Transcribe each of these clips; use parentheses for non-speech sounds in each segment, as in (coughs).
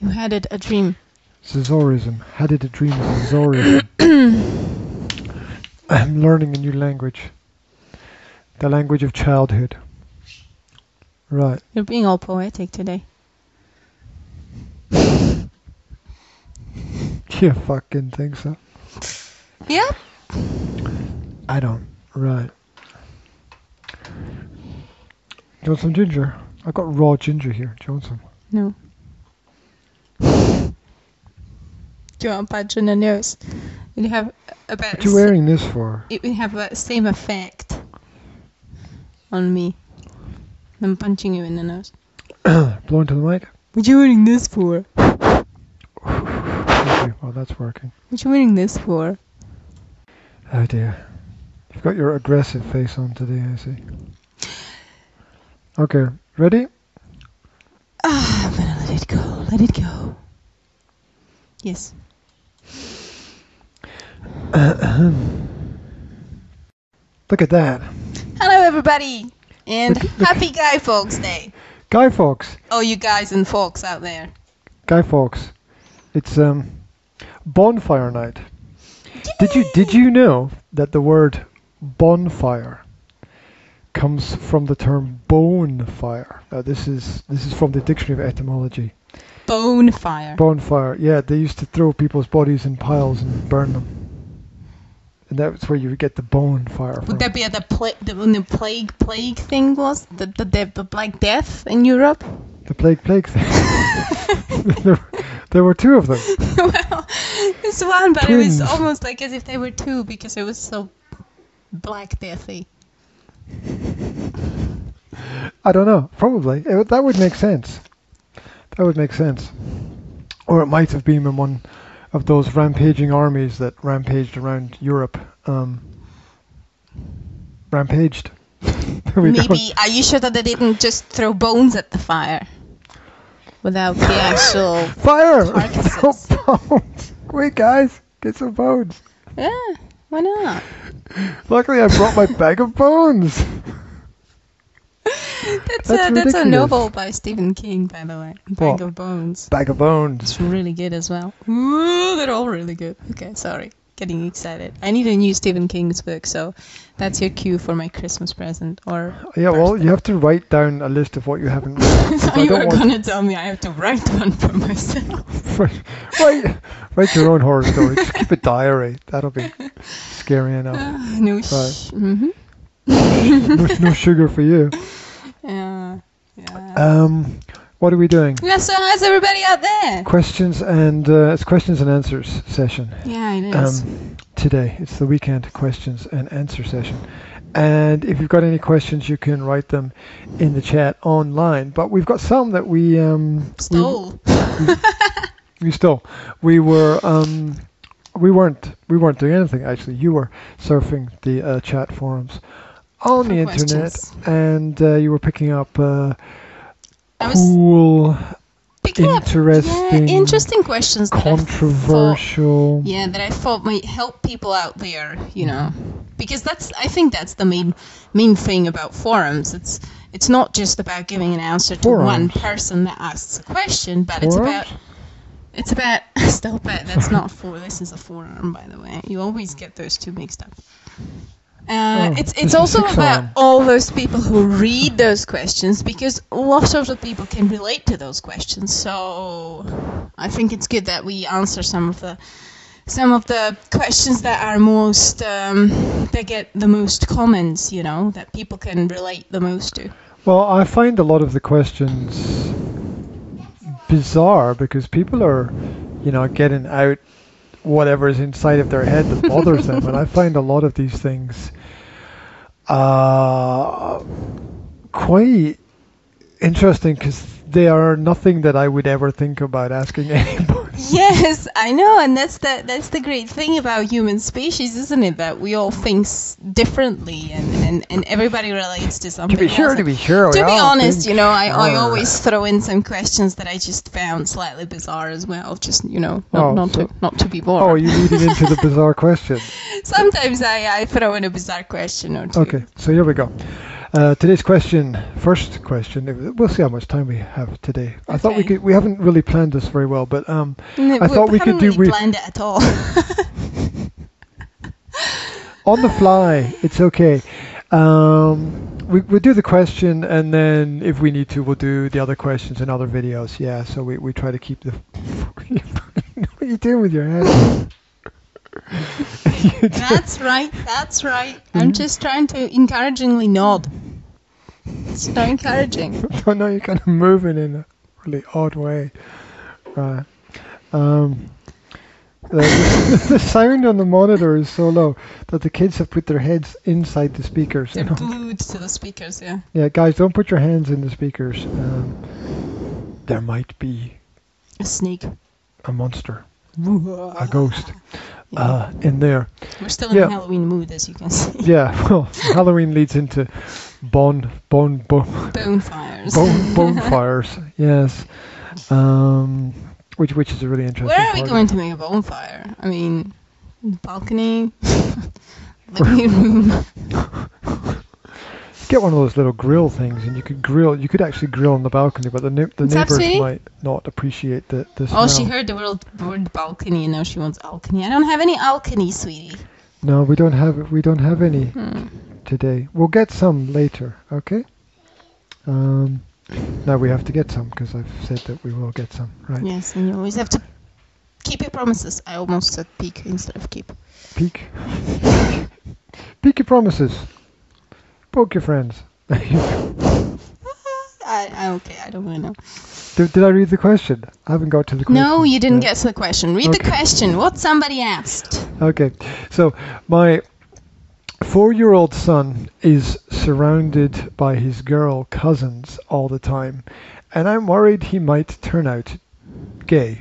You had it a dream. Scissorism. Had it a dream of scissorism. (coughs) I'm learning a new language. The language of childhood. Right. You're being all poetic today. (laughs) You fucking think so? Yeah. I don't. Right. Do you want some ginger? I've got raw ginger here. Do you want some? No. Do you want a punch in the nose? You have about What are you wearing this for? it will have the same effect on me. I'm punching you in the nose. (coughs) Blow into the mic? What you wearing this for? (coughs) Okay, well that's working. What you wearing this for? Oh dear. You've got your aggressive face on today, I see. Okay, ready? Ah, I'm gonna let it go. Let it go. Yes. Look at that. Hello, everybody, and Look- look- happy Guy Fawkes Day. Guy Fawkes. Oh, you guys and folks out there. Guy Fawkes. It's um bonfire night. Did you did you know that the word bonfire comes from the term bone fire? Now this is this is from the dictionary of etymology. Bone fire. Bonfire. Yeah, they used to throw people's bodies in piles and burn them. And that's where you would get the bone fire from. Would that be the, pla- the when the plague plague thing was the the, the, the Black Death in Europe? the plague plague thing. (laughs) there, there were two of them. (laughs) well, it's one, but it was almost like as if they were two because it was so Black Deathy. I don't know. Probably. It, that would make sense. That would make sense. Or it might have been in one of those rampaging armies that rampaged around Europe. Um, rampaged. (laughs) We go. Maybe are you sure that they didn't just throw bones at the fire without the actual? Fire! (laughs) Throw bones! Quick, guys! Get some bones! Yeah, why not? Luckily, I brought my bag of bones! (laughs) (laughs) That's, That's a that's a novel by Stephen King, by the way. Bag What? of Bones. Bag of bones. It's really good as well. Ooh, they're all really good. Okay, sorry, getting excited. I need a new Stephen King's book, so that's your cue for my Christmas present. Or Yeah, well, you have to write down a list of what you haven't read. (laughs) I you want- gonna tell me I have to write one for myself. (laughs) write, write your own horror story. Just keep a diary. That'll be scary enough. Ah, no, sh- Right. No, (laughs) no sugar for you. Yeah, yeah. Um, what are we doing? yeah. So how's everybody out there? Questions and uh, it's questions and answers session Yeah, it is. um, today. It's the weekend questions and answer session. And if you've got any questions, you can write them in the chat online. But we've got some that we um, we- Stole. (laughs) we stole. We were um, we weren't we weren't doing anything actually. You were surfing the uh, chat forums on the internet, questions. and uh, you were picking up uh, cool, picking up interesting, yeah, interesting questions that thought- controversial. yeah, that I thought might help people out there, you know, because that's I think that's the main main thing about forums. It's it's not just about giving an answer to one person that asks a question, but it's about it's about (laughs) stop it. That's not for this is a forum, by the way. You always get those two mixed up. Uh, Oh, it's it's also about all those people who read those questions because lots of the people can relate to those questions. So I think it's good that we answer some of the some of the questions that are most um, that get the most comments. You know that people can relate the most to. Well, I find a lot of the questions bizarre because people are, you know, getting out whatever is inside of their head that bothers them, and I (laughs) find a lot of these things uh, quite interesting because they are nothing that I would ever think about asking (laughs) anybody. (laughs) Yes, I know, and that's the that's the great thing about human species, isn't it? That we all think differently, and, and, and everybody relates to something. to be sure, else. to be sure. To be honest, think- you know, I, I always throw in some questions that I just found slightly bizarre as well. Just you know, not, Oh, not so- to not to be bored. Oh, you're leading into the bizarre question. (laughs) Sometimes I, I throw in a bizarre question or two. Okay, so here we go. Uh, today's question, first question. We'll see how much time we have today. I thought we could. We haven't really planned this very well, but um, No, I thought we could do really we- planned it at all. (laughs) on the fly, it's okay. Um, we we do the question, and then if we need to, we'll do the other questions in other videos. Yeah. So we, we try to keep the. (laughs) what are you doing with your hands? (laughs) That's right. That's right. I'm just trying to encouragingly nod. It's so encouraging. (laughs) I know you're kind of moving in a really odd way. Right. Um, the, (laughs) the sound on the monitor is so low that the kids have put their heads inside the speakers. They're glued to the speakers. Yeah. Yeah, guys, don't put your hands in the speakers. Um, there might be A snake. a monster, a ghost, (laughs) Yeah. uh, in there. We're still in yeah. the Halloween mood, as you can see. Yeah, well, Halloween leads into bon, bon, bon, Bonfires. bon, bonfires. (laughs) Yes. Um, which which is a really interesting. Where are we going to make a bonfire? I mean, balcony, (laughs) living room. (laughs) Get one of those little grill things, and you could grill. You could actually grill on the balcony, but the ne- the What's neighbors might not appreciate the the Oh, she heard the word, word balcony, and now she wants alchemy. I don't have any alchemy, sweetie. No, we don't have we don't have any Hmm. Today. We'll get some later. Okay. Um, now we have to get some because I've said that we will get some. Right. Yes, and you always have to keep your promises. I almost said peak instead of keep. Peak. (laughs) Peak your promises. Poke your friends. (laughs) I, I okay. I don't really know. did, did I read the question? I haven't got to the question. No, you didn't yet. get to the question. Read the question. What somebody asked. Okay, so my four-year-old son is surrounded by his girl cousins all the time, and I'm worried he might turn out gay.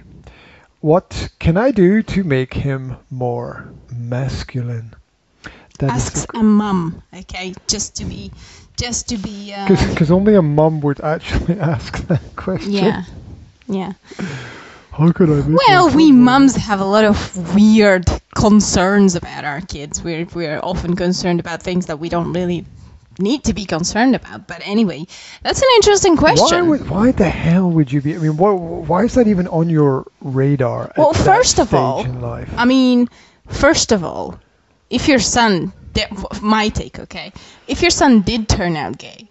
What can I do to make him more masculine? That Asks a mum. Okay, just to be, just to be. Uh, because only a mum would actually (laughs) ask that question. yeah, yeah. How could I make Well, we mums have a lot of weird concerns about our kids. We're we're often concerned about things that we don't really need to be concerned about. But anyway, that's an interesting question. Why, would, why the hell would you be? I mean, why, why is that even on your radar? Well, first of all? I mean, first of all, if your son, my take, okay, if your son did turn out gay,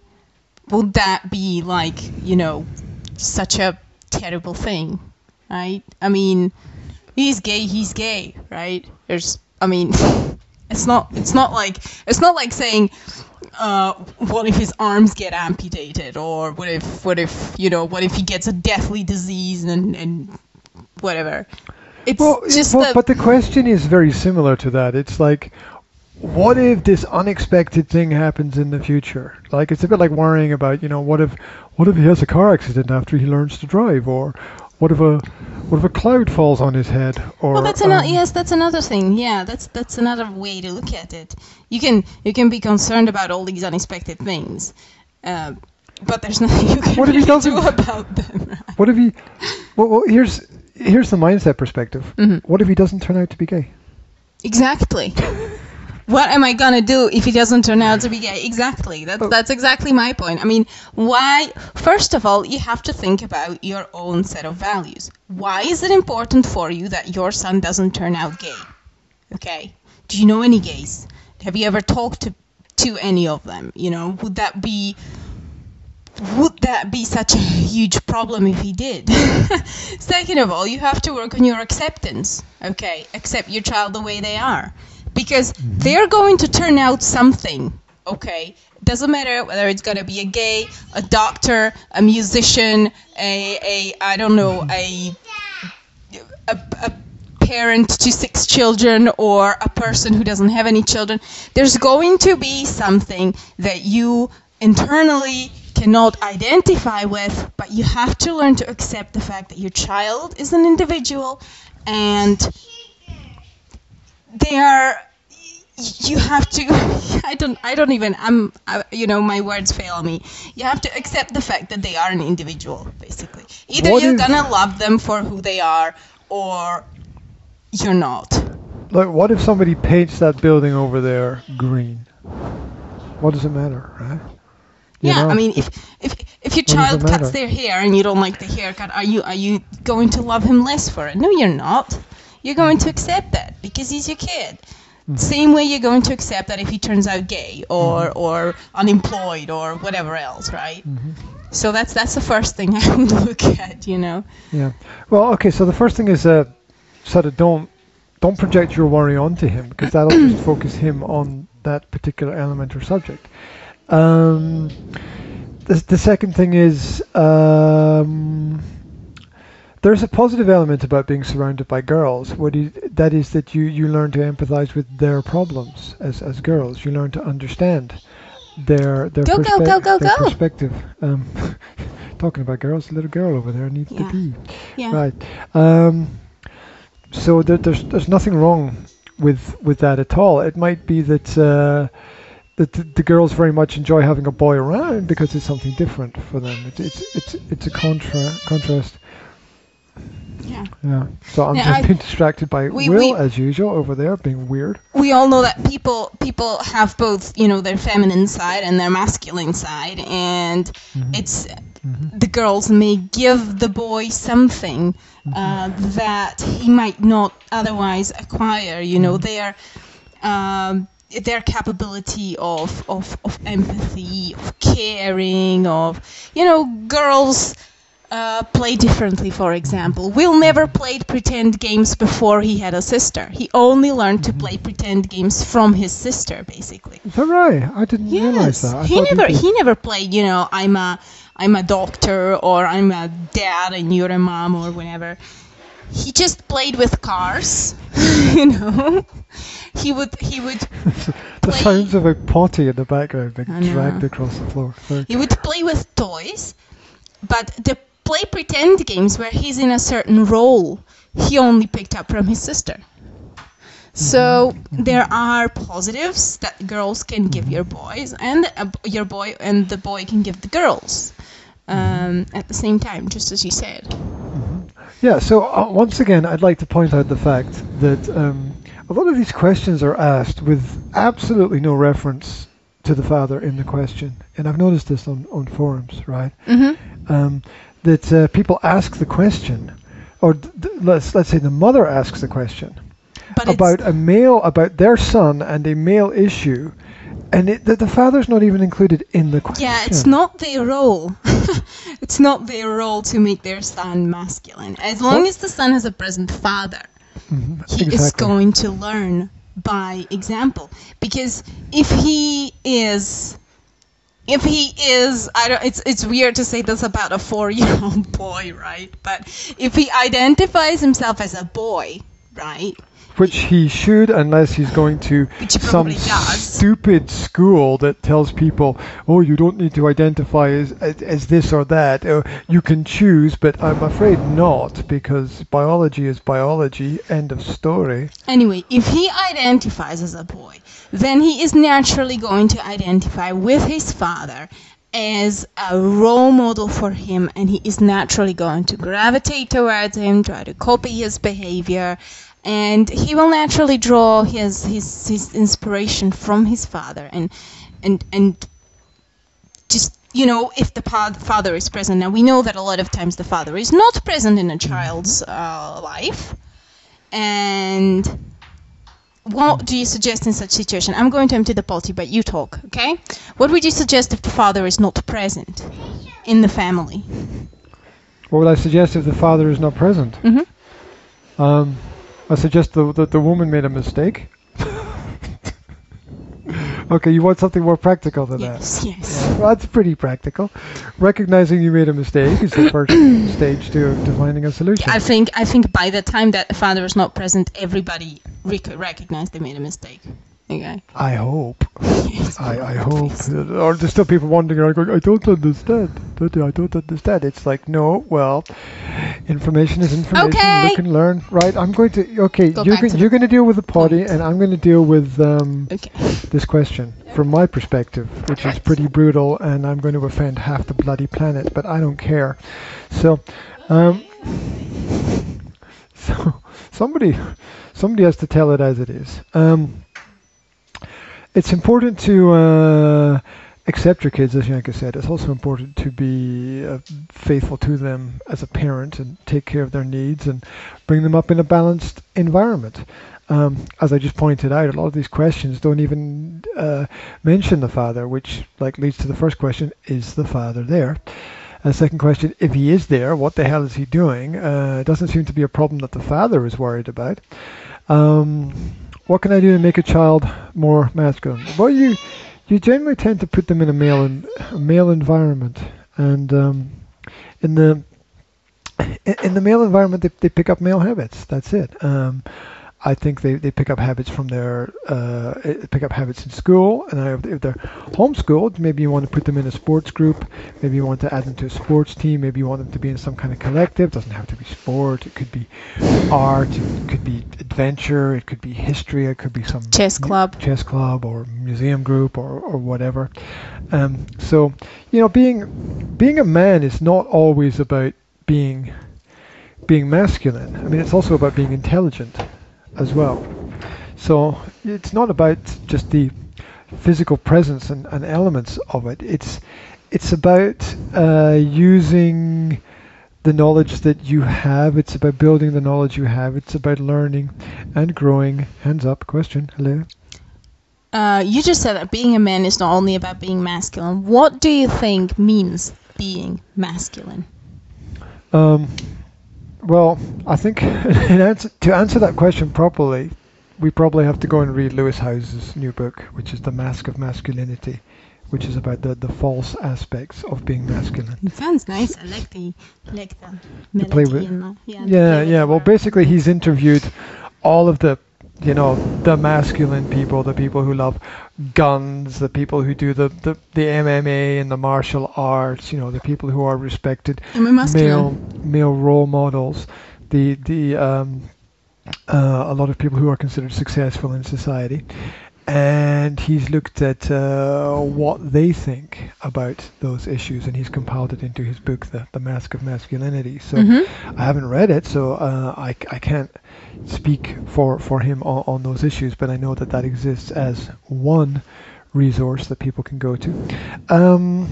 would that be like, you know, such a terrible thing, right? I mean, he's gay, he's gay, right? There's, I mean, (laughs) it's not, it's not like, it's not like saying, uh, what if his arms get amputated, or what if, what if, you know, what if he gets a deathly disease and and whatever. It's Well, just well, the, but the question is very similar to that. It's like, what if this unexpected thing happens in the future? Like, it's a bit like worrying about, you know, what if, what if he has a car accident after he learns to drive, or what if a, what if a cloud falls on his head, or Well, that's another. um, Yes, that's another thing. Yeah, that's that's another way to look at it. You can you can be concerned about all these unexpected things, uh, but there's (laughs) nothing you can What if he really do doesn't? about them. Right? What if he? Well, well here's here's the mindset perspective. Mhm. What if he doesn't turn out to be gay? Exactly. (laughs) What am I gonna do if it doesn't turn out to be gay? Exactly. That's Oh. that's exactly my point. I mean, why? First of all, you have to think about your own set of values. Why is it important for you that your son doesn't turn out gay? Okay. Do you know any gays? Have you ever talked to to any of them? You know, would that be would that be such a huge problem if he did? (laughs) Second of all, you have to work on your acceptance. Okay, accept your child the way they are, because they're going to turn out something. Okay, doesn't matter whether it's gonna be a gay, a doctor, a musician, a a I don't know a a, a parent to six children or a person who doesn't have any children, there's going to be something that you internally cannot identify with, but you have to learn to accept the fact that your child is an individual and they are you have to (laughs) i don't i don't even i'm I, you know my words fail me you have to accept the fact that they are an individual basically either What you're if- gonna love them for who they are or you're not Like, what if somebody paints that building over there green? What does it matter, right? You yeah, know? I mean, if if if your child cuts their hair and you don't like the haircut, are you are you going to love him less for it? No, you're not. You're going to accept that because he's your kid. Mm-hmm. Same way you're going to accept that if he turns out gay or Mm-hmm. or unemployed or whatever else, right? Mhm. So that's that's the first thing (laughs) I would look at, you know. Yeah. Well, okay. So the first thing is uh, sort of don't don't project your worry onto him because that'll (clears throat) just focus him on that particular element or subject. Um, the the second thing is um, there's a positive element about being surrounded by girls. What is that is that you you learn to empathize with their problems as as girls. You learn to understand their their, Go, go, go, go, their go. perspective. Um, (laughs) talking about girls, the little girl over there needs Yeah. to pee. Yeah. Right. Um, so there, there's there's nothing wrong with with that at all. It might be that uh, that the, the girls very much enjoy having a boy around because it's something different for them. It, it's it's it's a contra contrast. Yeah. Yeah. So I'm Yeah, just I- being distracted by we- Will we- as usual over there being weird. we all know that people people have both you know their feminine side and their masculine side and it's the girls may give the boy something uh, that he might not otherwise acquire you know their um, their capability of, of, of empathy of caring of you know girls uh, play differently, for example. Will never played pretend games before he had a sister. He only learned to play pretend games from his sister, basically. Right? I didn't realize that. I he never he never played. You know, I'm a I'm a doctor or I'm a dad and you're a mom or whatever. He just played with cars. (laughs) you know, he would he would (laughs) the sounds of a potty in the background being dragged across the floor. Sorry. He would play with toys, but the play pretend games where he's in a certain role, he only picked up from his sister. So there are positives that girls can give your boys, and uh, your boy and the boy can give the girls um, at the same time, just as you said. Yeah, so uh, once again, I'd like to point out the fact that um, a lot of these questions are asked with absolutely no reference to the father in the question. And I've noticed this on, on forums, right? Mm-hmm. Um, that uh, people ask the question, or th- let's, let's say the mother asks the question But about a male, about their son and a male issue, and it, the, the father's not even included in the question. yeah, it's not their role. (laughs) it's not their role to make their son masculine. As long as the son has a present father, Mhm, he is going to learn by example because if he is if he is i don't it's it's weird to say this about a 4-year-old (laughs) boy right? But if he identifies himself as a boy right Which he should, unless he's going to he some stupid school that tells people, "Oh, you don't need to identify as as, as this or that. Uh, you can choose." But I'm afraid not, because biology is biology. End of story. Anyway, if he identifies as a boy, then he is naturally going to identify with his father as a role model for him, and he is naturally going to gravitate towards him, try to copy his behavior, and he will naturally draw his his, his inspiration from his father, and and and just you know if the pa- father is present. Now we know that a lot of times the father is not present in a child's uh, life, and what do you suggest in such situation? I'm going to empty the potty, but you talk, okay? What would you suggest if the father is not present in the family? What would I suggest if the father is not present? Mhm. Um, I suggest the, that the woman made a mistake. okay, you want something more practical than that. Yes, yes. Well, that's pretty practical. Recognizing you made a mistake is the (coughs) first stage to, to finding a solution. I think I think by the time that the father is not present, everybody rec- recognized they made a mistake. Okay. I hope. (laughs) I, I hope. Or there's still people wondering, I don't understand. I don't understand. It's like, no, well, information is information. Okay. You can learn. Right, I'm going to, okay, Go you're, back go- to you're going to deal with the potty, and I'm going to deal with um, Okay. this question from my perspective, which is pretty brutal, and I'm going to offend half the bloody planet, but I don't care. So, um, (laughs) so somebody, somebody has to tell it as it is. Um, it's important to uh, accept your kids, as Yanka said, it's also important to be uh, faithful to them as a parent and take care of their needs and bring them up in a balanced environment. Um, as I just pointed out, a lot of these questions don't even uh, mention the father, which like leads to the first question: Is the father there? A second question: If he is there, what the hell is he doing? Uh, it doesn't seem to be a problem that the father is worried about. Um, what can I do to make a child more masculine? Well, you you generally tend to put them in a male in, a male environment, and um, in the in the male environment, they, they pick up male habits. That's it. Um, I think they, they pick up habits from their uh, pick up habits in school, and if they're homeschooled, maybe you want to put them in a sports group. Maybe you want to add them to a sports team. Maybe you want them to be in some kind of collective. It doesn't have to be sport. It could be art. It could be adventure. It could be history. It could be some chess club, chess club, or museum group, or, or whatever. Um, so you know, being being a man is not always about being being masculine. I mean, it's also about being intelligent as well. So it's not about just the physical presence and, and elements of it. It's it's about uh, using the knowledge that you have. It's about building the knowledge you have. It's about learning and growing. Hands up. Question. Hello. Uh, you just said that being a man is not only about being masculine. What do you think means being masculine? Um, well, I think (laughs) answer, to answer that question properly, we probably have to go and read Lewis Howes's new book, which is The Mask of Masculinity, which is about the, the false aspects of being masculine. It sounds nice. I like the like the melody play with, and the, yeah. Yeah, yeah. Well, basically, he's interviewed all of the you know the masculine people, the people who love guns, the people who do the, the, the MMA and the martial arts, you know, the people who are respected male male role models, the the um, uh, a lot of people who are considered successful in society, and he's looked at uh, what they think about those issues, and he's compiled it into his book, The, the Mask of Masculinity. So mm-hmm. I haven't read it, so uh, I, I can't speak for, for him on, on those issues, but I know that that exists as one resource that people can go to. Um,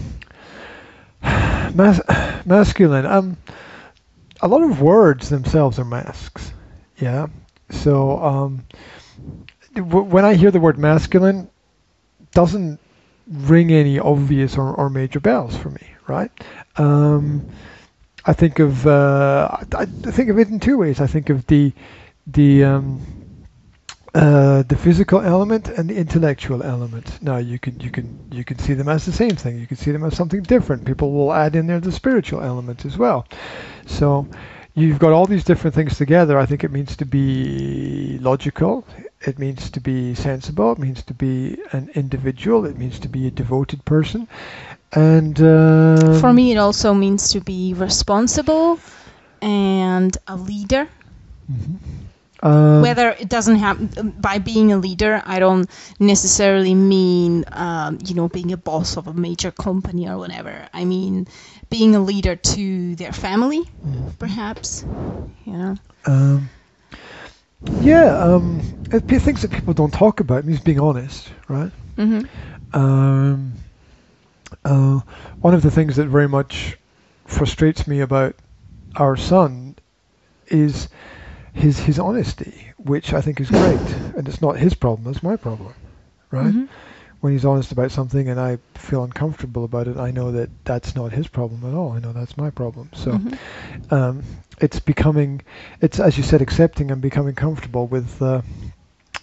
mas- masculine. Um, a lot of words themselves are masks. Yeah. So um, when I hear the word masculine, doesn't ring any obvious or, or major bells for me, right? Um, I think of uh, I, think of it in two ways. I think of the the um, uh, the physical element and the intellectual element. Now you can you can you can see them as the same thing. You can see them as something different. People will add in there the spiritual element as well. So you've got all these different things together. I think it means to be logical. It means to be sensible. It means to be an individual. It means to be a devoted person. And um, for me, it also means to be responsible and a leader. Mm-hmm. Uh, Whether it doesn't happen by being a leader, I don't necessarily mean um, you know being a boss of a major company or whatever. I mean being a leader to their family, mm-hmm. perhaps. You know. Um, yeah, um, it, things that people don't talk about means being honest, right? Mm-hmm. Um, uh, one of the things that very much frustrates me about our son is his his honesty, which I think is great, and it's not his problem; it's my problem, right? Mm-hmm. When he's honest about something and I feel uncomfortable about it, I know that that's not his problem at all. I know that's my problem. So mm-hmm. um, it's becoming, it's as you said, accepting and becoming comfortable with uh,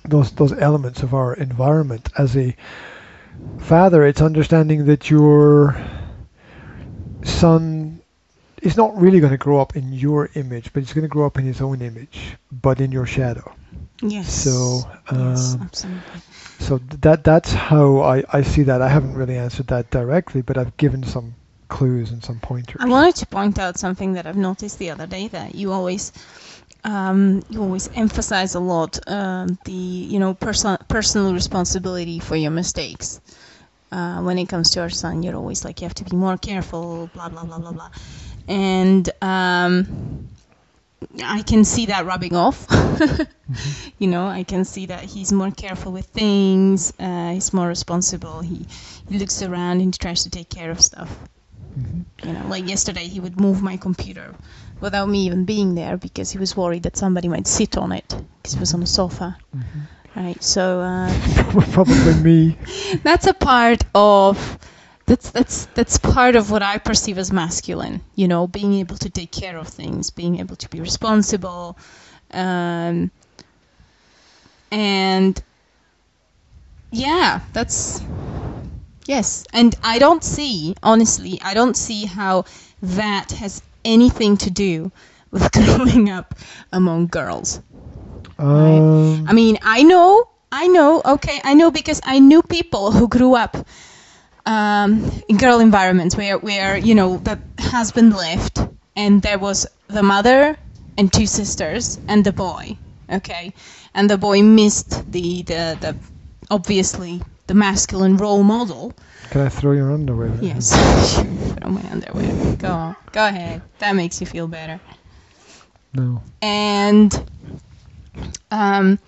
those those elements of our environment. As a father, it's understanding that your son he's not really going to grow up in your image, but it's going to grow up in his own image, but in your shadow. Yes. So, um, yes, absolutely. So that that's how I, I see that. I haven't really answered that directly, but I've given some clues and some pointers. I wanted to point out something that I've noticed the other day that you always um, you always emphasize a lot uh, the you know personal personal responsibility for your mistakes. Uh, when it comes to our son, you're always like you have to be more careful, blah blah blah blah blah and um, I can see that rubbing off. (laughs) You know, I can see that he's more careful with things. Uh, he's more responsible. He he looks around and he tries to take care of stuff. Mhm. You know, like yesterday he would move my computer without me even being there because he was worried that somebody might sit on it because it was on the sofa. Mhm. Right. So uh, (laughs) Probably me. (laughs) that's a part of that's that's that's part of what I perceive as masculine. You know, being able to take care of things, being able to be responsible, um, and yeah, that's yes. And I don't see, honestly, I don't see how that has anything to do with (laughs) growing up among girls. Um, I mean, I know, I know, okay, I know because I knew people who grew up um, in girl environments where, where you know the husband left and there was the mother and two sisters and the boy, okay, and the boy missed the the, the obviously the masculine role model. can I throw your underwear? Yes, (laughs) from my underwear. Go on, go ahead. That makes you feel better No. and um,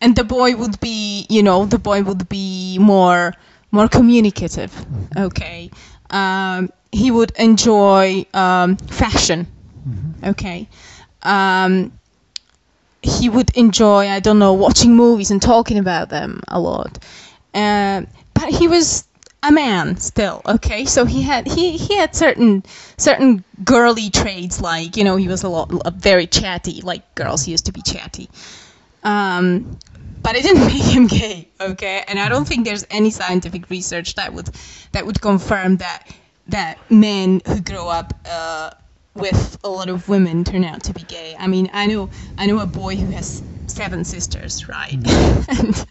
and the boy would be, you know, the boy would be more more communicative. Okay, um, he would enjoy um, fashion. Mhm. Okay, um, he would enjoy, I don't know, watching movies and talking about them a lot. Um but he was a man still, okay. So he had he, he had certain certain girly traits, like you know, he was a lot a very chatty, like girls used to be chatty. Um, but it didn't (laughs) make him gay, okay. And I don't think there's any scientific research that would that would confirm that that men who grow up uh, with a lot of women turn out to be gay. I mean, I know I know a boy who has seven sisters, right? (laughs) and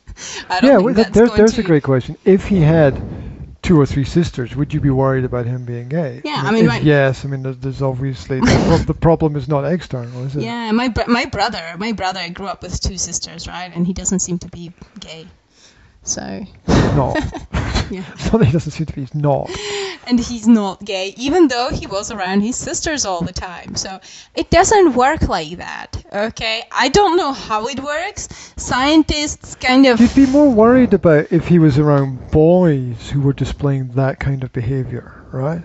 I don't Yeah, think well, that's there, going there's to, a great question. If he had two or three sisters, would you be worried about him being gay? Yeah, I mean, if my- yes. I mean, there's, there's obviously the, (laughs) the problem is not external, is it? Yeah, my my brother, my brother grew up with two sisters, right? And he doesn't seem to be gay. So, Not. (laughs) (laughs) yeah. That he doesn't seem to be. He's not. and he's not gay, even though he was around his sisters all the time. So it doesn't work like that, okay? I don't know how it works. Scientists kind of. You'd be more worried about if he was around boys who were displaying that kind of behaviour, right?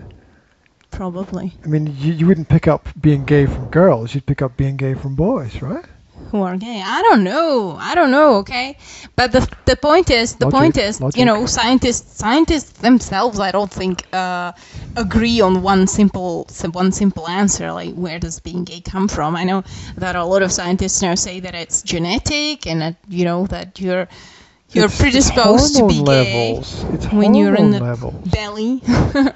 Probably. I mean, you, you wouldn't pick up being gay from girls. You'd pick up being gay from boys, right? Who are gay? I don't know. I don't know. Okay, but the the point is, the Logic, point is, logic. you know, scientists scientists themselves, I don't think, uh, agree on one simple one simple answer. Like, where does being gay come from? I know that a lot of scientists now say that it's genetic, and that you know that you're you're It's- predisposed to be hormone gay. It's when you're in the levels. belly. (laughs)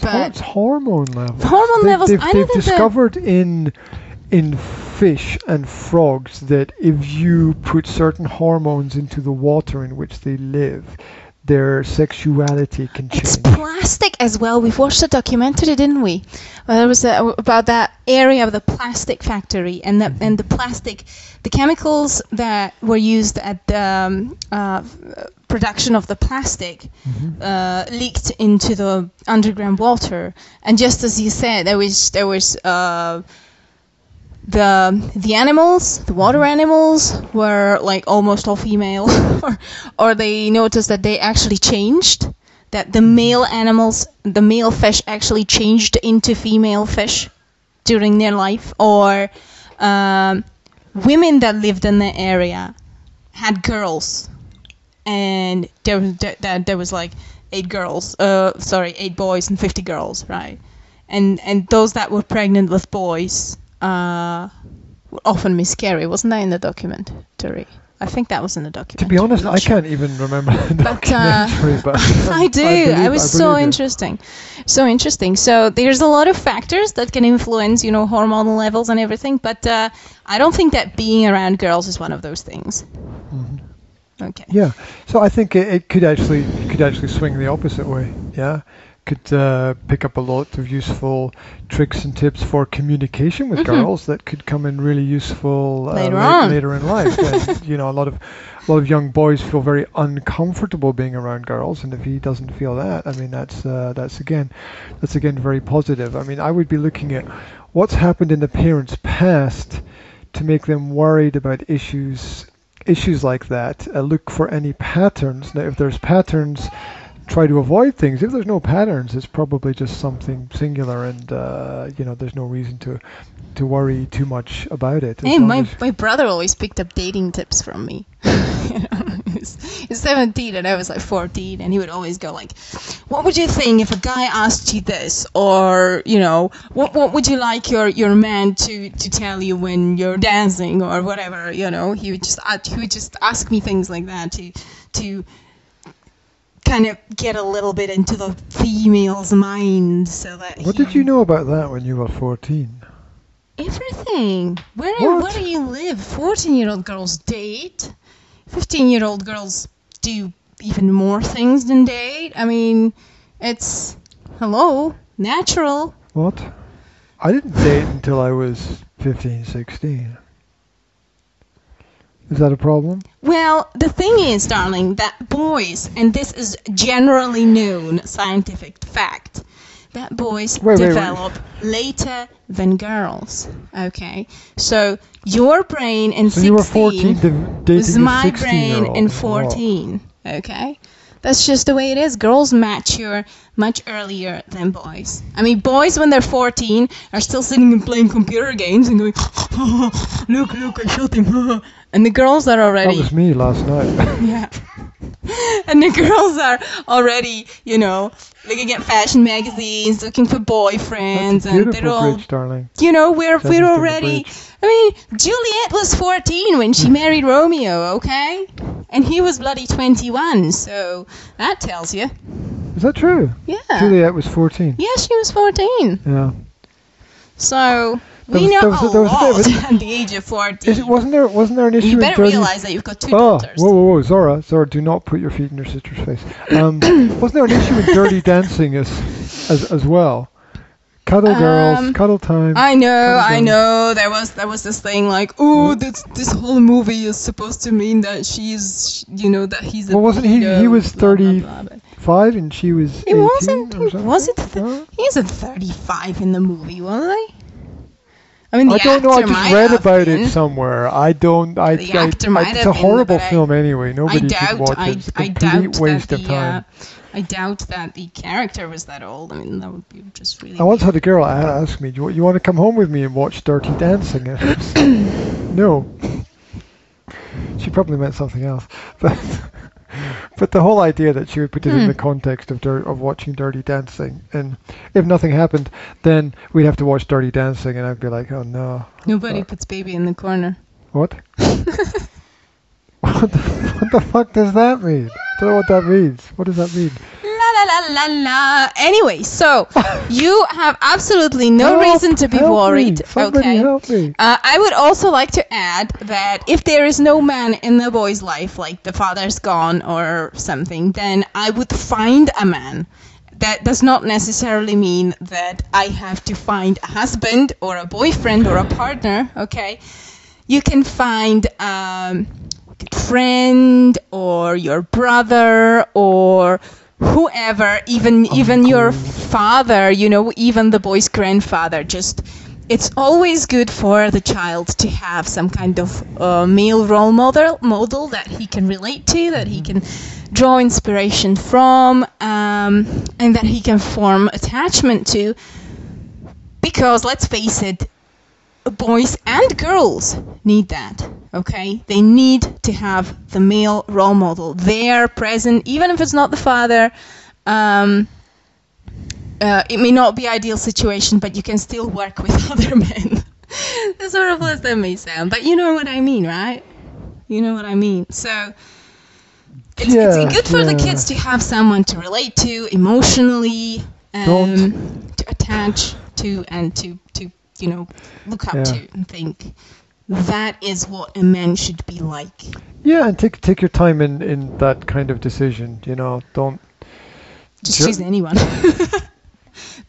But it's hormone levels. Hormone They- levels, They've, I they've don't think that- discovered in in fish and frogs that if you put certain hormones into the water in which they live, their sexuality can change. It's plastic as well. We've watched a documentary, didn't we? Well, there was a, about that area of the plastic factory and the and the plastic, the chemicals that were used at the um, uh, production of the plastic Mhm. uh, leaked into the underground water. And just as you said, there was there was. Uh, the the animals, the water animals, were like almost all female, (laughs) or or they noticed that they actually changed, that the male animals, the male fish actually changed into female fish during their life, or um, women that lived in the area had girls, and there was there, there, there was like eight girls, uh, sorry, eight boys and fifty girls, right? And and those that were pregnant with boys uh, often miscarry. Wasn't that in the documentary? I think that was in the documentary. To be honest, I sure. can't even remember the But, uh, but (laughs) I do. believe- I was so believe you. interesting, so interesting. So there's a lot of factors that can influence, you know, hormonal levels and everything. But uh, I don't think that being around girls is one of those things. Mhm. Okay. Yeah, so I think it, it could actually it could actually swing the opposite way. Yeah, could uh, pick up a lot of useful tricks and tips for communication with Mhm. girls that could come in really useful uh, Later la- later in life. (laughs) and, you know, a lot of a lot of young boys feel very uncomfortable being around girls, and if he doesn't feel that, I mean, that's uh, that's again that's again very positive. I mean, I would be looking at what's happened in the parents' past to make them worried about issues issues like that. Uh, look for any patterns. Now, if there's patterns, try to avoid things. If there's no patterns, it's probably just something singular, and uh, you know, there's no reason to to worry too much about it. Hey, my, my brother always picked up dating tips from me. (laughs) you know, he's, he's 17 and I was like 14, and he would always go like, "What would you think if a guy asked you this?" Or you know, "What what would you like your, your man to, to tell you when you're dancing or whatever?" You know, he would just a- he would just ask me things like that to to kind of get a little bit into the female's mind, so that. what he- did you know about that when you were 14? Everything. Where What? where do you live? Fourteen year old girls date. Fifteen year old girls do even more things than date. I mean, it's hello, natural. What? I didn't date until I was 15, 16. Is that a problem? Well, the thing is, darling, that boys, and this is generally known scientific fact, that boys Wait, wait, wait. develop later than girls. Okay, so your brain in So you were 14 16 was my 16 brain in 14. Okay? That's just the way it is. Girls mature much earlier than boys. I mean, boys, when they're 14, are still sitting and playing computer games and going, (laughs) look, look, I shot him. (laughs) and the girls are already. That was me last night. (laughs) Yeah. (laughs) and the girls are already, you know, looking at fashion magazines, looking for boyfriends, and they're all bridge, darling. you know, we're we're already. I mean, Juliet was 14 when she married Romeo, okay, and he was bloody 21. So that tells you. Is that true? Yeah. Juliet was 14. Yeah, she was 14. Yeah. So we know there was a- there was a bit lot of (laughs) at the age of 14. Is it, wasn't there wasn't there an issue you better realize that you've got two Oh, daughters. whoa, whoa, whoa, Zora, Zora, do not put your feet in your sister's face. Um, (coughs) wasn't there an issue with dirty dancing as, as as well? Cuddle girls, Um, cuddle time. I know, I know. There was there was this thing like, oh, this this whole movie is supposed to mean that she's, you know, that he's a. Well, wasn't he- he was blah, blah, blah, Five and she was. He 18 wasn't. Was it? Th- he isn't 35 in the movie, was he? I mean, the I don't know. I just read about been. it somewhere. I don't. I. The I, I- it's a been, horrible I- film anyway. Nobody doubt. should watch I, it. It's a I complete waste that of the. Uh, time. I doubt that the character was that old. I mean, that would be just really. I once had a girl ask me, "Do you, you want to come home with me and watch Dirty Dancing?" (coughs) No. She probably meant something else, (laughs) but but the whole idea that she would put it in Hmm. the context of dir- of watching Dirty Dancing, and if nothing happened, then we'd have to watch Dirty Dancing, and I'd be like, "Oh no, Nobody puts baby in the corner. what? (laughs) what, the, what the fuck does that mean? I don't know what that means. What does that mean? La la la la. Anyway, so you have absolutely no Help, reason to be worried. Okay. Uh, I would also like to add that if there is no man in the boy's life, like the father's gone or something, then I would find a man. That does not necessarily mean that I have to find a husband or a boyfriend or a partner, okay? You can find um, a friend or your brother or whoever, even even your father, you know, even the boy's grandfather. Just it's always good for the child to have some kind of uh, male role model model that he can relate to, that he can draw inspiration from, um, and that he can form attachment to. Because let's face it, boys and girls need that. Okay, they need to have the male role model there, present, even if it's not the father. Um, uh, it may not be ideal situation, but you can still work with (laughs) other men. as horrible as that may sound, but you know what I mean, right? You know what I mean. So it's, Yeah, it's good for the kids to have someone to relate to emotionally, um, to attach to, and to to you know look up Yeah. to and think that is what a man should be like. Yeah, and take take your time in in that kind of decision. You know, don't Just Sure. choose anyone. (laughs)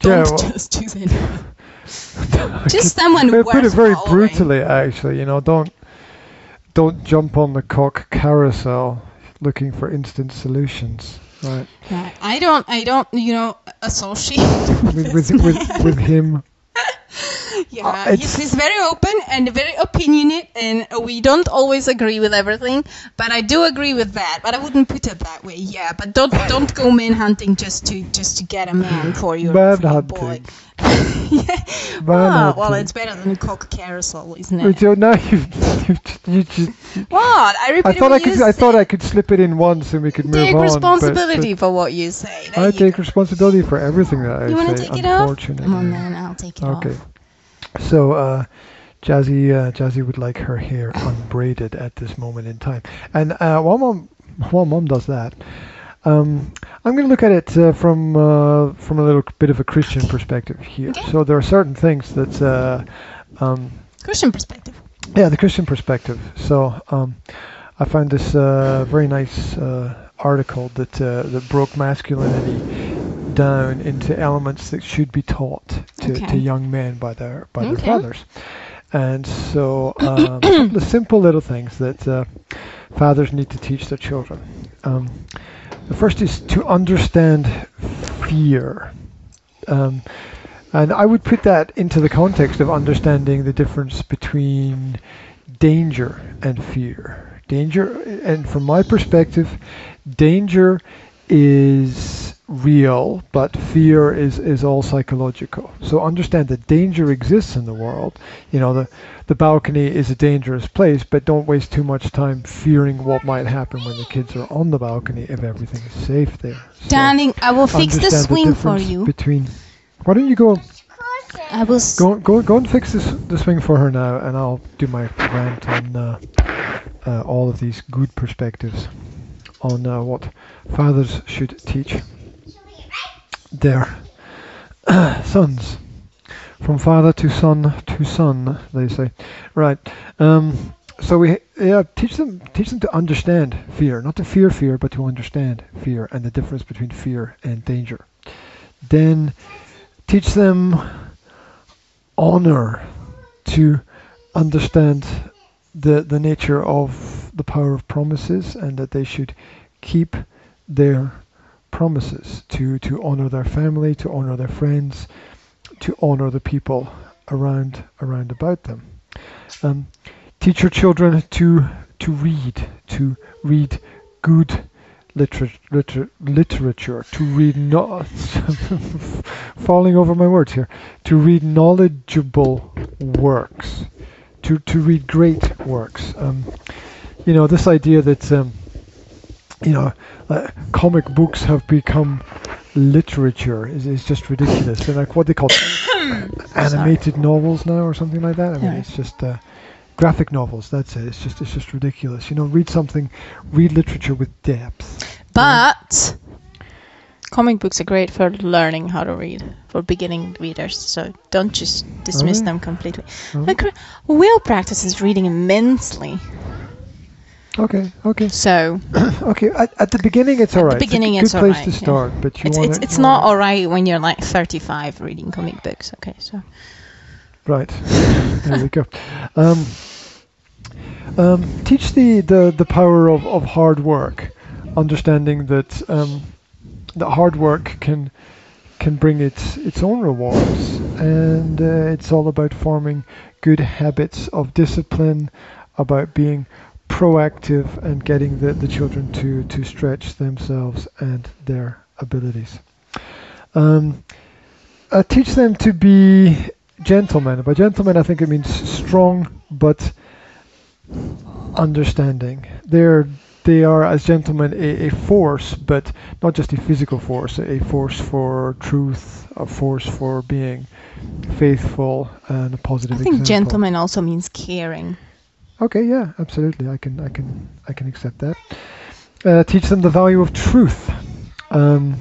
Yeah, Don't well- just choose anyone. (laughs) Just someone I put it very brutally, actually. You know, don't don't jump on the cock carousel looking for instant solutions. Right. Right. I don't. I don't. You know, associate With with, with (laughs) this with, man. with him. Yeah, Uh, he's, he's very open and very opinionate, and we don't always agree with everything. But I do agree with that. But I wouldn't put it that way. Yeah, but don't don't go man hunting just to just to get a man (gasps) for your, Man for your boy. (laughs) yeah. Oh, well, it's better than a cock carousel, isn't it? you now you you you just. (laughs) What? I repeat I thought I could I thought. I could slip it in once and we could move take on. but- responsibility for what you say. There I you take go. responsibility for everything that I You want say. to take it off? Come on, then. I'll take it Okay. off. Okay. So, uh, Jazzy, uh, Jazzy would like her hair unbraided at this moment in time. And uh, while mom, while mom does that, um, I'm going to look at it uh, from uh, from a little bit of a Christian perspective here. Okay. So there are certain things that, uh, um, Christian perspective. yeah, the Christian perspective. So um, I found this uh, very nice uh, article that uh, that broke masculinity down into elements that should be taught to, to young men by their by their Okay. fathers. And so (clears throat) um, the simple little things that uh, fathers need to teach their children. Um, the first is to understand fear. Um, and I would put that into the context of understanding the difference between danger and fear. Danger, and from my perspective, danger is real, but fear is, is all psychological. So understand that danger exists in the world. You know, the, the balcony is a dangerous place, but don't waste too much time fearing what might happen when the kids are on the balcony if everything is safe there. So Darling, I will fix the swing for you. Between, why don't you go I will. Go, go, go and fix this the swing for her now, and I'll do my rant on uh, uh, all of these good perspectives on uh, what fathers should teach their (clears throat) sons. From father to son to son, they say. Right. Um, so we yeah teach them teach them to understand fear, not to fear fear, but to understand fear and the difference between fear and danger. Then teach them honor to understand the the nature of the power of promises and that they should keep their promises to to honor their family to honor their friends to honor the people around around about them. Um, teach your children to to read to read good liter- liter- literature to read not (laughs) falling over my words here to read knowledgeable works to to read great works. Um, you know this idea that um, you know uh, comic books have become literature is, is just ridiculous. And like what they call (coughs) animated novels now or something like that. I mean Yeah. it's just uh, graphic novels that's it. It's just it's just ridiculous. You know read something read literature with depth. But comic books are great for learning how to read for beginning readers. So don't just dismiss Oh. them completely. Oh. Like, Will practices reading immensely. okay okay So (coughs) okay at, at the beginning it's all right beginning it's a it's good place alright, to yeah. start but you it's want it's it's not alright when you're like 35 reading comic books. Okay, so Right. (laughs) there we go. Um, um, teach the, the, the power of, of hard work, understanding that um, that hard work can can bring its its own rewards, and uh, it's all about forming good habits of discipline, about being proactive and getting the, the children to, to stretch themselves and their abilities. Um, uh, teach them to be gentlemen. By gentlemen, I think it means strong but understanding. They're they are as gentlemen a, a force, but not just a physical force, a force for truth, a force for being faithful and a positive I think example. gentleman also means caring. Okay, yeah, absolutely. I can, I can, I can accept that. Uh, teach them the value of truth, um,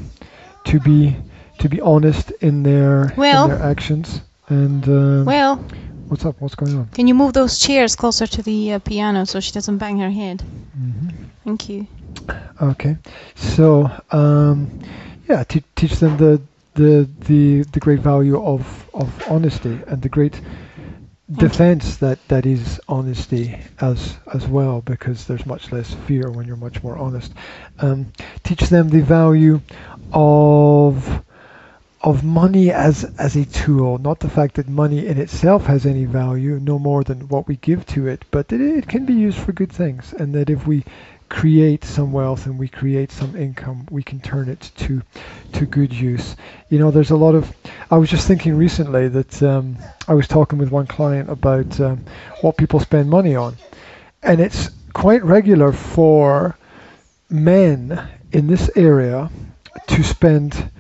to be, to be honest in their, Well- in their actions. And um, Well, what's up? What's going on? can you move those chairs closer to the uh, piano so she doesn't bang her head? hmm Thank you. Okay, so um, yeah, te- teach them the the the the great value of of honesty and the great defense that that is honesty as as well because there's much less fear when you're much more honest um, teach them the value of of money as as a tool not the fact that money in itself has any value no more than what we give to it but that it can be used for good things and that if we create some wealth and we create some income, we can turn it to to good use. You know, there's a lot of. I was just thinking recently that um, I was talking with one client about um, what people spend money on, and it's quite regular for men in this area to spend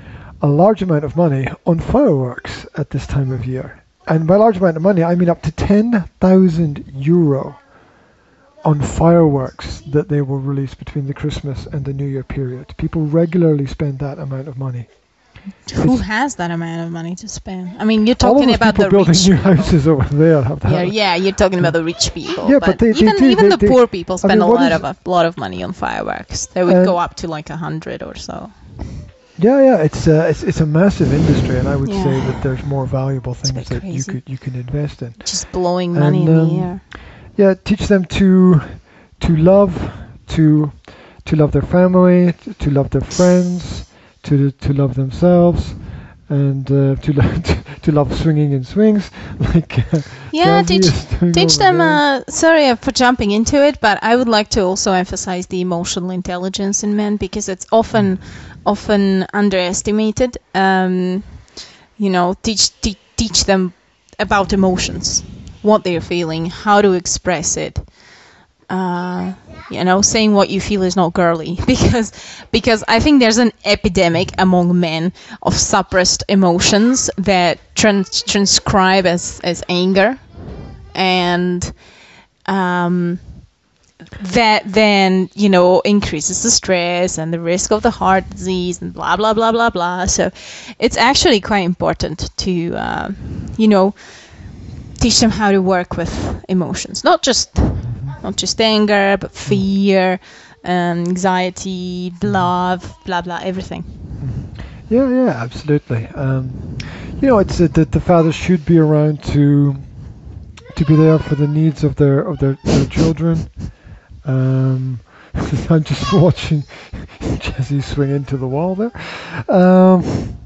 a large amount of money on fireworks at this time of year. And by large amount of money, I mean up to 10,000 euro on fireworks that they will release between the Christmas and the New Year period. People regularly spend that amount of money. Who It's- has that amount of money to spend? I mean, you're talking about people the building rich new people. houses over there have that. Yeah, yeah, you're talking about the rich people. Yeah, but, but they- they even do, even they- the poor people I spend mean, a lot is- of a lot of money on fireworks. They would Uh, go up to like a hundred or so. Yeah, yeah, it's uh, it's it's a massive industry, and I would say that there's more valuable things that you could you can invest in. Just blowing money And, in um, the air. Yeah, teach them to to love, to to love their family, t- to love their friends, to to love themselves, and uh, to love (laughs) to, to love swinging in swings, (laughs) like uh, Yeah, teach teach them. Uh, sorry uh, for jumping into it, but I would like to also emphasize the emotional intelligence in men because it's often often underestimated. Um, you know, teach te- teach them about emotions, what they're feeling, how to express it. Uh, you know, saying what you feel is not girly (laughs) because because I think there's an epidemic among men of suppressed emotions that trans- transcribe as as anger, and um, that then you know increases the stress and the risk of the heart disease and blah blah blah blah blah. So it's actually quite important to uh, you know teach them how to work with emotions, not just not just anger, but fear, um, anxiety, love, blah blah, everything. Yeah, yeah, absolutely. Um, you know, it's uh, that the father should be around to to be there for the needs of their of their, their children. Um, (laughs) I'm just watching (laughs) Jesse swing into the wall there. Um,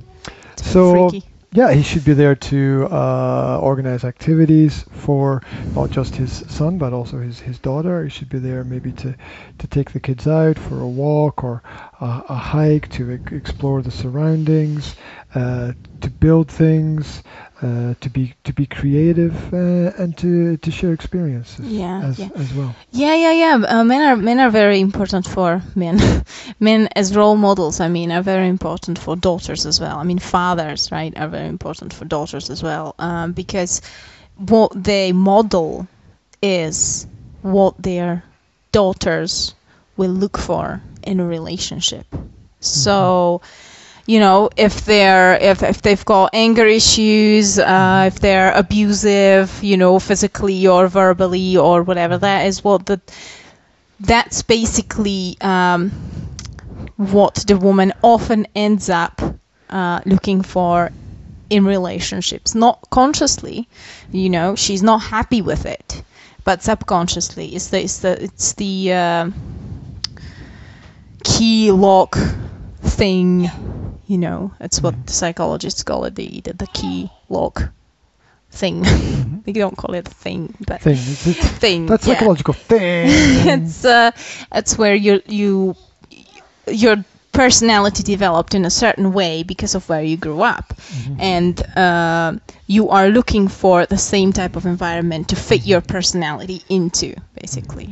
so freaky. yeah, he should be there to uh, organize activities for not just his son but also his, his daughter. He should be there maybe to, to take the kids out for a walk or a, a hike to e- explore the surroundings, to build things, uh, to be to be creative, uh, and to, to share experiences Yeah, as, yeah. as well. Yeah, yeah, yeah. Uh, men are men are very important for men. (laughs) men as role models, I mean, are very important for daughters as well. I mean, fathers, right, are very important for daughters as well, um, because what they model is what their daughters will look for in a relationship. So. You know, if they're if, if they've got anger issues, uh, if they're abusive, you know, physically or verbally or whatever, that is what the that's basically um, what the woman often ends up uh, looking for in relationships. Not consciously, you know, she's not happy with it, but subconsciously, it's the it's the it's the uh, key lock thing. You know, it's what the psychologists call it the the, the key lock thing. Mm-hmm. (laughs) they don't call it a thing, but Thing. (laughs) Thing. that yeah psychological thing. (laughs) it's uh, it's where you you your personality developed in a certain way because of where you grew up, mm-hmm. and uh, you are looking for the same type of environment to fit your personality into, basically.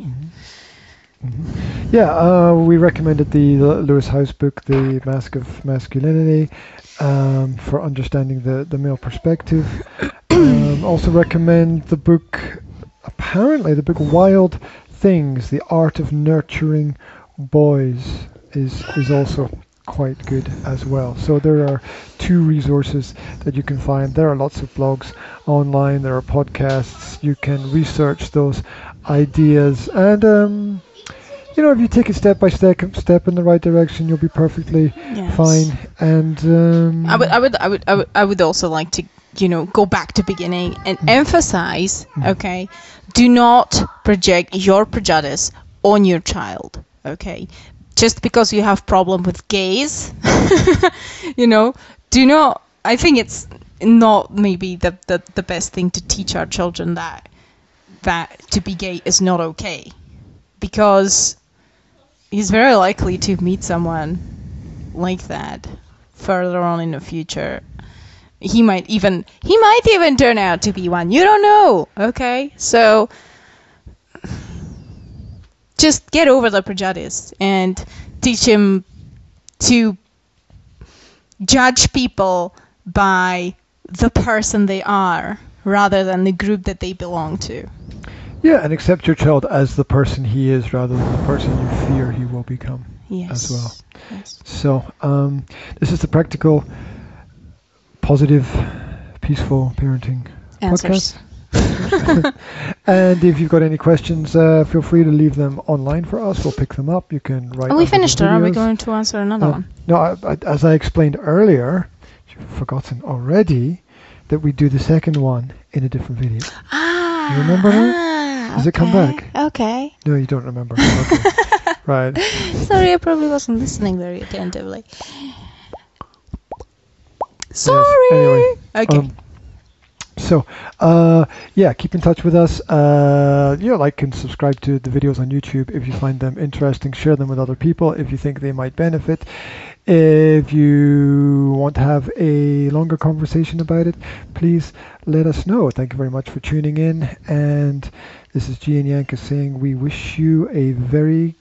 Yeah, uh, we recommended the Lewis Howes book, The Mask of Masculinity, um, for understanding the, the male perspective. (coughs) um, also recommend the book, apparently, the book Wild Things, The Art of Nurturing Boys is, is also quite good as well. So there are two resources that you can find. There are lots of blogs online, there are podcasts. You can research those ideas and um, you know, if you take it step by step, step in the right direction, you'll be perfectly Yes. fine. And um, I would, I would, I would, I would, I would also like to, you know, go back to beginning and emphasize, okay, do not project your prejudice on your child, okay? Just because you have problem with gays, (laughs) you know, do not. I think it's not maybe the, the the best thing to teach our children that that to be gay is not okay, because he's very likely to meet someone like that further on in the future. He might even he might even turn out to be one. You don't know. Okay? So just get over the prejudice and teach him to judge people by the person they are rather than the group that they belong to. Yeah, and accept your child as the person he is rather than the person you fear he will become. Yes. well. Yes. So, um, this is the practical, positive, peaceful parenting Answers. (laughs) And if you've got any questions, uh, feel free to leave them online for us. We'll pick them up. You can write. Are we finished or are we going to answer another Uh, one? No, I, I, as I explained earlier, you've forgotten already that we do the second one in a different video. Ah. You remember that? Ah, Does it come back? Okay. No, you don't remember. Okay. (laughs) right. (laughs) Sorry, I probably wasn't listening very attentively. Sorry. anyway, okay. Um, so, uh, yeah, keep in touch with us. Uh, you know, like and subscribe to the videos on YouTube if you find them interesting. Share them with other people if you think they might benefit. If you want to have a longer conversation about it, please let us know. Thank you very much for tuning in. And this is Gian Yanka saying we wish you a very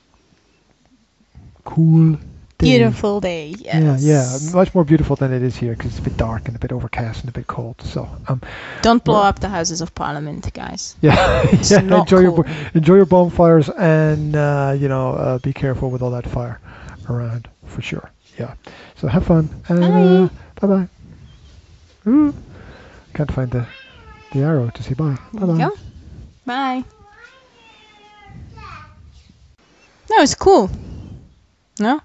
cool. Beautiful day. Yes. Yeah, yeah, much more beautiful than it is here because it's a bit dark and a bit overcast and a bit cold. So, um, Don't blow up the Houses of Parliament, guys. (laughs) yeah, yeah enjoy your cool. bo- enjoy your bonfires and uh, you know uh, be careful with all that fire around for sure. Yeah, so have fun and uh, bye bye. Ooh, can't find the the arrow to say bye. Bye bye. Bye. No, it's cool. No?